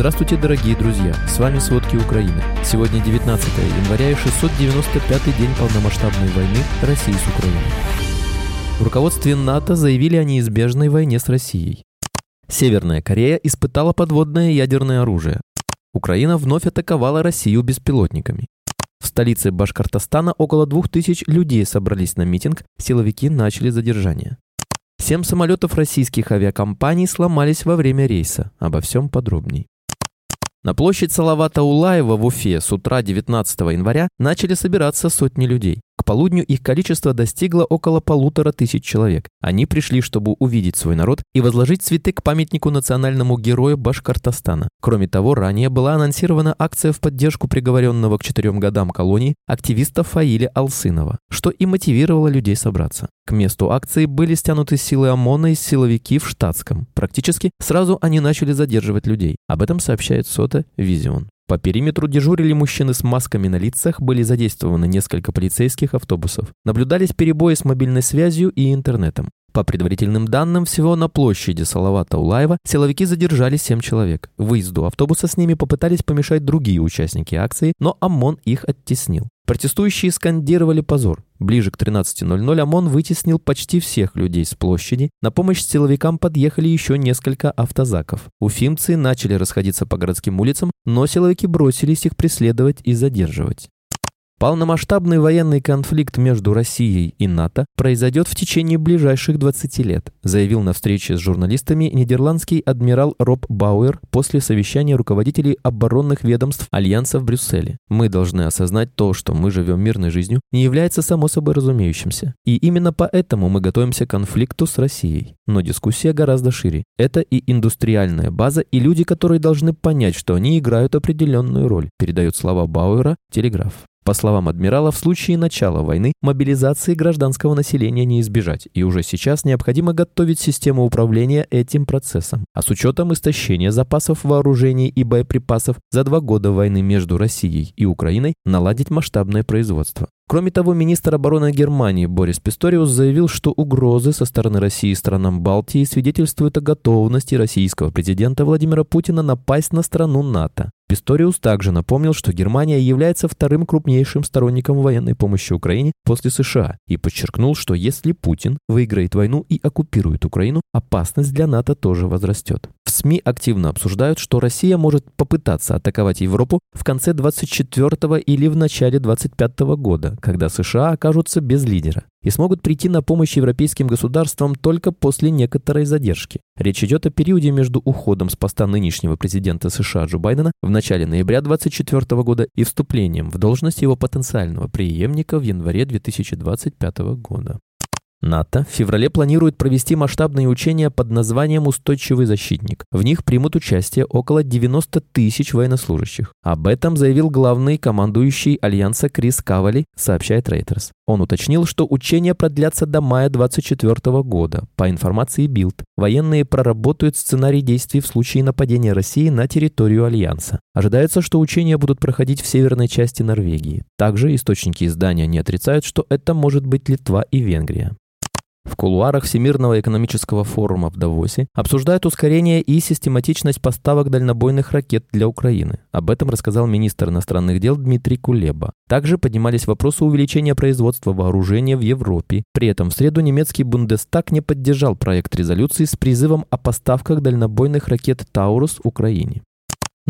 Здравствуйте, дорогие друзья! С вами «Сводки Украины». Сегодня 19 января и 695 день полномасштабной войны России с Украиной. В руководстве НАТО заявили о неизбежной войне с Россией. Северная Корея испытала подводное ядерное оружие. Украина вновь атаковала Россию беспилотниками. В столице Башкортостана около двух тысяч людей собрались на митинг, силовики начали задержание. Семь самолетов российских авиакомпаний сломались во время рейса. Обо всем подробней. На площадь Салавата Улаева в Уфе с утра 19 января начали собираться сотни людей. Полудню их количество достигло около полутора тысяч человек. Они пришли, чтобы увидеть свой народ и возложить цветы к памятнику национальному герою Башкортостана. Кроме того, ранее была анонсирована акция в поддержку приговоренного к четырем годам колонии активиста Фаиля Алсынова, что и мотивировало людей собраться. К месту акции были стянуты силы ОМОНа и силовики в штатском. Практически сразу они начали задерживать людей. Об этом сообщает Сота Визион. По периметру дежурили мужчины с масками на лицах, были задействованы несколько полицейских автобусов. Наблюдались перебои с мобильной связью и интернетом. По предварительным данным, всего на площади Салавата Улаева силовики задержали 7 человек. Выезду автобуса с ними попытались помешать другие участники акции, но ОМОН их оттеснил. Протестующие скандировали позор. Ближе к 13.00 ОМОН вытеснил почти всех людей с площади. На помощь силовикам подъехали еще несколько автозаков. Уфимцы начали расходиться по городским улицам, но силовики бросились их преследовать и задерживать. Полномасштабный военный конфликт между Россией и НАТО произойдет в течение ближайших 20 лет, заявил на встрече с журналистами нидерландский адмирал Роб Бауэр после совещания руководителей оборонных ведомств Альянса в Брюсселе. Мы должны осознать то, что мы живем мирной жизнью, не является само собой разумеющимся. И именно поэтому мы готовимся к конфликту с Россией. Но дискуссия гораздо шире. Это и индустриальная база, и люди, которые должны понять, что они играют определенную роль, передают слова Бауэра «Телеграф». По словам адмирала, в случае начала войны мобилизации гражданского населения не избежать, и уже сейчас необходимо готовить систему управления этим процессом. А с учетом истощения запасов вооружений и боеприпасов за два года войны между Россией и Украиной наладить масштабное производство. Кроме того, министр обороны Германии Борис Писториус заявил, что угрозы со стороны России странам Балтии свидетельствуют о готовности российского президента Владимира Путина напасть на страну НАТО. Писториус также напомнил, что Германия является вторым крупнейшим сторонником военной помощи Украине после США и подчеркнул, что если Путин выиграет войну и оккупирует Украину, опасность для НАТО тоже возрастет. В СМИ активно обсуждают, что Россия может попытаться атаковать Европу в конце 24 или в начале 25 года, когда США окажутся без лидера и смогут прийти на помощь европейским государствам только после некоторой задержки. Речь идет о периоде между уходом с поста нынешнего президента США Джо Байдена в начале ноября 2024 года и вступлением в должность его потенциального преемника в январе 2025 года. НАТО в феврале планирует провести масштабные учения под названием «Устойчивый защитник». В них примут участие около 90 тысяч военнослужащих. Об этом заявил главный командующий Альянса Крис Кавали, сообщает Reuters. Он уточнил, что учения продлятся до мая 2024 года. По информации Билд, военные проработают сценарий действий в случае нападения России на территорию Альянса. Ожидается, что учения будут проходить в северной части Норвегии. Также источники издания не отрицают, что это может быть Литва и Венгрия. В кулуарах Всемирного экономического форума в Давосе обсуждают ускорение и систематичность поставок дальнобойных ракет для Украины. Об этом рассказал министр иностранных дел Дмитрий Кулеба. Также поднимались вопросы увеличения производства вооружения в Европе. При этом в среду немецкий Бундестаг не поддержал проект резолюции с призывом о поставках дальнобойных ракет «Таурус» Украине.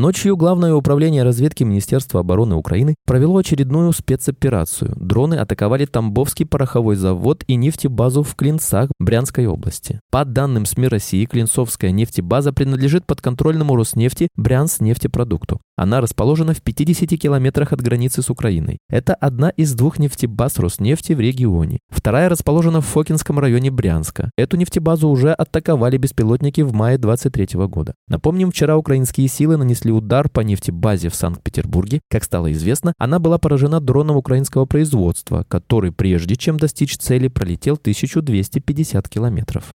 Ночью Главное управление разведки Министерства обороны Украины провело очередную спецоперацию. Дроны атаковали Тамбовский пороховой завод и нефтебазу в Клинцах Брянской области. По данным СМИ России, Клинцовская нефтебаза принадлежит подконтрольному Роснефти Брянс-нефтепродукту. Она расположена в 50 километрах от границы с Украиной. Это одна из двух нефтебаз Роснефти в регионе. Вторая расположена в Фокинском районе Брянска. Эту нефтебазу уже атаковали беспилотники в мае 23 года. Напомним, вчера украинские силы нанесли удар по нефтебазе в Санкт-Петербурге. Как стало известно, она была поражена дроном украинского производства, который прежде чем достичь цели пролетел 1250 километров.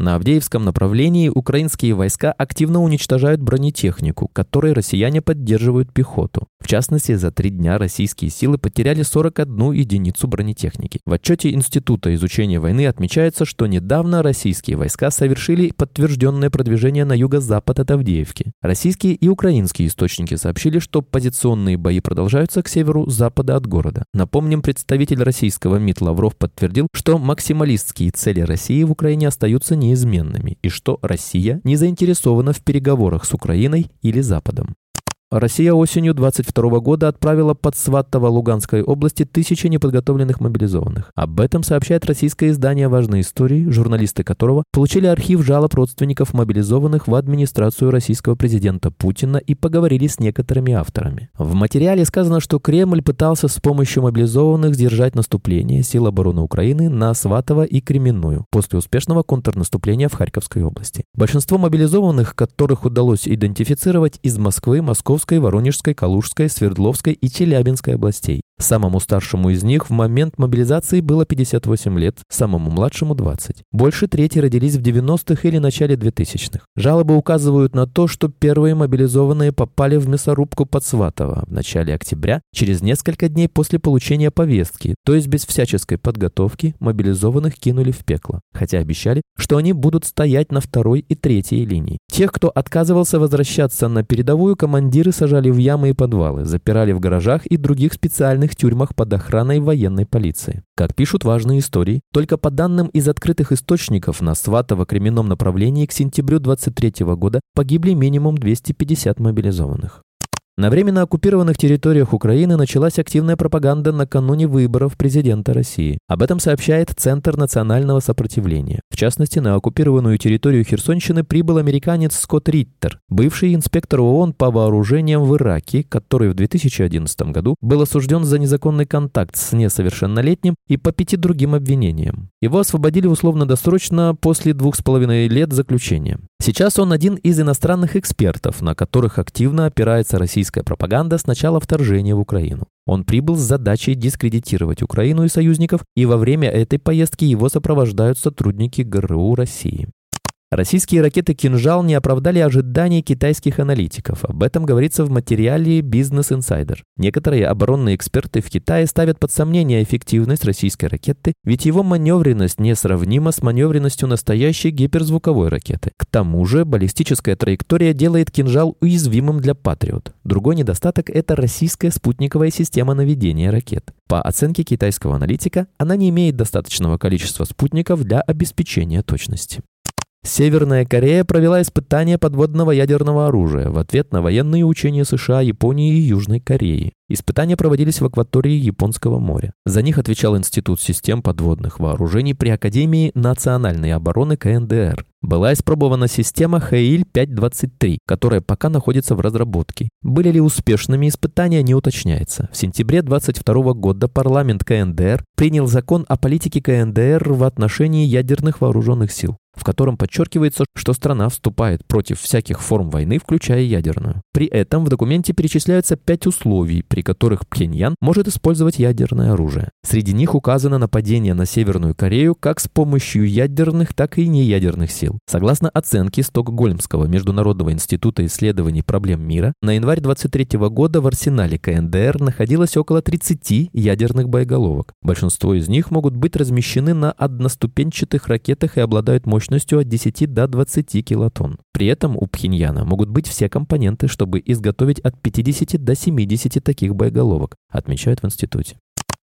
На Авдеевском направлении украинские войска активно уничтожают бронетехнику, которой россияне поддерживают пехоту. В частности, за три дня российские силы потеряли 41 единицу бронетехники. В отчете Института изучения войны отмечается, что недавно российские войска совершили подтвержденное продвижение на юго-запад от Авдеевки. Российские и украинские источники сообщили, что позиционные бои продолжаются к северу-запада от города. Напомним, представитель российского МИД Лавров подтвердил, что максималистские цели России в Украине остаются неизменными и что Россия не заинтересована в переговорах с Украиной или Западом. Россия осенью 22 года отправила под Сватово Луганской области тысячи неподготовленных мобилизованных. Об этом сообщает российское издание «Важные истории», журналисты которого получили архив жалоб родственников мобилизованных в администрацию российского президента Путина и поговорили с некоторыми авторами. В материале сказано, что Кремль пытался с помощью мобилизованных сдержать наступление сил обороны Украины на Сватово и Кременную после успешного контрнаступления в Харьковской области. Большинство мобилизованных, которых удалось идентифицировать из Москвы, Московской, Московской, Воронежской, Калужской, Свердловской и Челябинской областей. Самому старшему из них в момент мобилизации было 58 лет, самому младшему 20. Больше трети родились в 90-х или начале 2000-х. Жалобы указывают на то, что первые мобилизованные попали в мясорубку под Сватово в начале октября, через несколько дней после получения повестки, то есть без всяческой подготовки мобилизованных кинули в пекло, хотя обещали, что они будут стоять на второй и третьей линии. Тех, кто отказывался возвращаться на передовую, командиры сажали в ямы и подвалы, запирали в гаражах и других специальных военных тюрьмах под охраной военной полиции. Как пишут важные истории, только по данным из открытых источников на Сватово-Кременном направлении к сентябрю 23 года погибли минимум 250 мобилизованных. На временно оккупированных территориях Украины началась активная пропаганда накануне выборов президента России. Об этом сообщает Центр национального сопротивления. В частности, на оккупированную территорию Херсонщины прибыл американец Скотт Риттер, бывший инспектор ООН по вооружениям в Ираке, который в 2011 году был осужден за незаконный контакт с несовершеннолетним и по пяти другим обвинениям. Его освободили условно-досрочно после двух с половиной лет заключения. Сейчас он один из иностранных экспертов, на которых активно опирается российская пропаганда с начала вторжения в Украину. Он прибыл с задачей дискредитировать Украину и союзников, и во время этой поездки его сопровождают сотрудники ГРУ России. Российские ракеты «Кинжал» не оправдали ожиданий китайских аналитиков. Об этом говорится в материале Business Insider. Некоторые оборонные эксперты в Китае ставят под сомнение эффективность российской ракеты, ведь его маневренность несравнима с маневренностью настоящей гиперзвуковой ракеты. К тому же баллистическая траектория делает «Кинжал» уязвимым для «Патриот». Другой недостаток – это российская спутниковая система наведения ракет. По оценке китайского аналитика, она не имеет достаточного количества спутников для обеспечения точности. Северная Корея провела испытания подводного ядерного оружия в ответ на военные учения США, Японии и Южной Кореи. Испытания проводились в акватории Японского моря. За них отвечал Институт систем подводных вооружений при Академии национальной обороны КНДР. Была испробована система ХАИЛ-523, которая пока находится в разработке. Были ли успешными испытания, не уточняется. В сентябре 22 года парламент КНДР принял закон о политике КНДР в отношении ядерных вооруженных сил в котором подчеркивается, что страна вступает против всяких форм войны, включая ядерную. При этом в документе перечисляются пять условий, при которых Пхеньян может использовать ядерное оружие. Среди них указано нападение на Северную Корею как с помощью ядерных, так и неядерных сил. Согласно оценке Стокгольмского Международного института исследований проблем мира, на январь 23 года в арсенале КНДР находилось около 30 ядерных боеголовок. Большинство из них могут быть размещены на одноступенчатых ракетах и обладают мощностью мощностью от 10 до 20 килотонн. При этом у Пхеньяна могут быть все компоненты, чтобы изготовить от 50 до 70 таких боеголовок, отмечают в институте.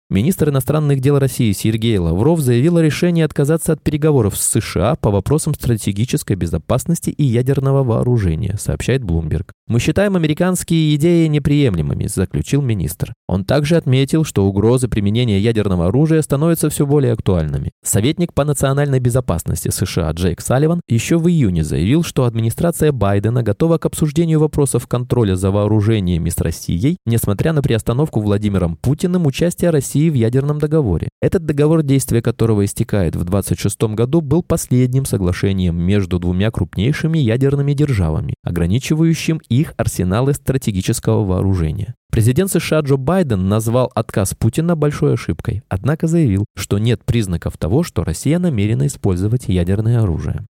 Министр иностранных дел России Сергей Лавров заявил о решении отказаться от переговоров с США по вопросам стратегической безопасности и ядерного вооружения, сообщает Bloomberg. «Мы считаем американские идеи неприемлемыми», заключил министр. Он также отметил, что угрозы применения ядерного оружия становятся все более актуальными. Советник по национальной безопасности США Джейк Салливан еще в июне заявил, что администрация Байдена готова к обсуждению вопросов контроля за вооружениями с Россией, несмотря на приостановку Владимиром Путиным участия России России в ядерном договоре. Этот договор, действие которого истекает в 26 году, был последним соглашением между двумя крупнейшими ядерными державами, ограничивающим их арсеналы стратегического вооружения. Президент США Джо Байден назвал отказ Путина большой ошибкой, однако заявил, что нет признаков того, что Россия намерена использовать ядерное оружие.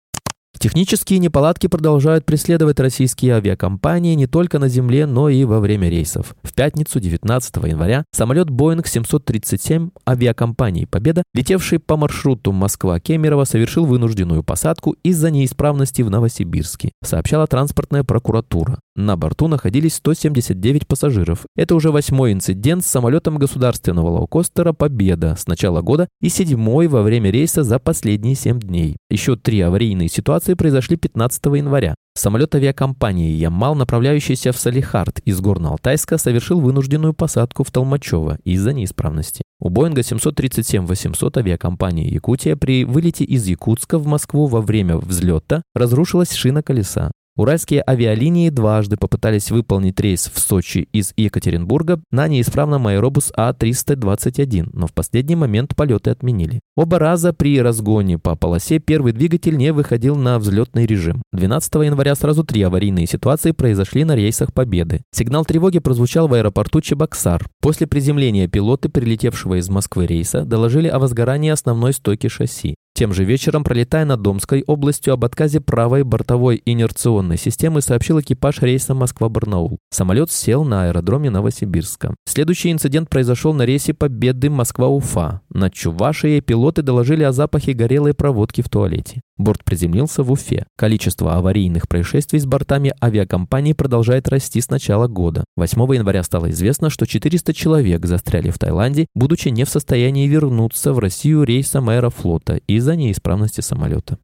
Технические неполадки продолжают преследовать российские авиакомпании не только на земле, но и во время рейсов. В пятницу, 19 января, самолет Boeing 737 авиакомпании «Победа», летевший по маршруту Москва-Кемерово, совершил вынужденную посадку из-за неисправности в Новосибирске, сообщала транспортная прокуратура. На борту находились 179 пассажиров. Это уже восьмой инцидент с самолетом государственного лоукостера «Победа» с начала года и седьмой во время рейса за последние семь дней. Еще три аварийные ситуации произошли 15 января. Самолет авиакомпании «Ямал», направляющийся в Салихард из Горно-Алтайска, совершил вынужденную посадку в Толмачево из-за неисправности. У Боинга 737-800 авиакомпании «Якутия» при вылете из Якутска в Москву во время взлета разрушилась шина колеса. Уральские авиалинии дважды попытались выполнить рейс в Сочи из Екатеринбурга на неисправном аэробус А-321, но в последний момент полеты отменили. Оба раза при разгоне по полосе первый двигатель не выходил на взлетный режим. 12 января сразу три аварийные ситуации произошли на рейсах Победы. Сигнал тревоги прозвучал в аэропорту Чебоксар. После приземления пилоты, прилетевшего из Москвы рейса, доложили о возгорании основной стойки шасси. Тем же вечером, пролетая над Домской областью, об отказе правой бортовой инерционной системы сообщил экипаж рейса Москва-Барнаул. Самолет сел на аэродроме Новосибирска. Следующий инцидент произошел на рейсе Победы Москва-Уфа. На Чувашии пилоты доложили о запахе горелой проводки в туалете. Борт приземлился в Уфе. Количество аварийных происшествий с бортами авиакомпании продолжает расти с начала года. 8 января стало известно, что 400 человек застряли в Таиланде, будучи не в состоянии вернуться в Россию рейсом аэрофлота из из-за неисправности самолета.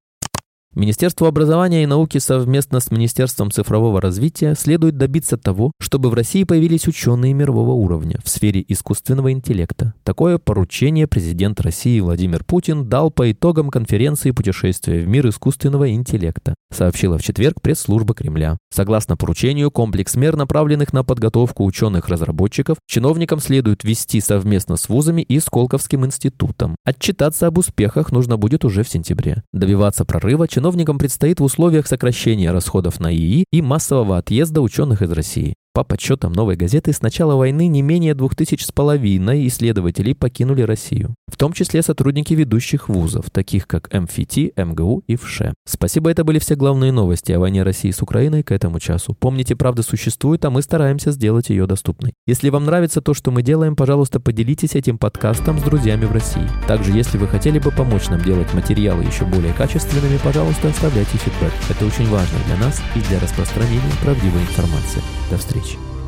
Министерству образования и науки совместно с Министерством цифрового развития следует добиться того, чтобы в России появились ученые мирового уровня в сфере искусственного интеллекта. Такое поручение президент России Владимир Путин дал по итогам конференции «Путешествие в мир искусственного интеллекта», сообщила в четверг пресс-служба Кремля. Согласно поручению, комплекс мер, направленных на подготовку ученых-разработчиков, чиновникам следует вести совместно с вузами и Сколковским институтом. Отчитаться об успехах нужно будет уже в сентябре. Добиваться прорыва чиновникам предстоит в условиях сокращения расходов на ИИ и массового отъезда ученых из России. По подсчетам «Новой газеты», с начала войны не менее двух тысяч с половиной исследователей покинули Россию, в том числе сотрудники ведущих вузов, таких как МФТ, МГУ и ВШЭ. Спасибо, это были все главные новости о войне России с Украиной к этому часу. Помните, правда существует, а мы стараемся сделать ее доступной. Если вам нравится то, что мы делаем, пожалуйста, поделитесь этим подкастом с друзьями в России. Также, если вы хотели бы помочь нам делать материалы еще более качественными, пожалуйста, оставляйте фидбэк. Это очень важно для нас и для распространения правдивой информации. До встречи. Петрович.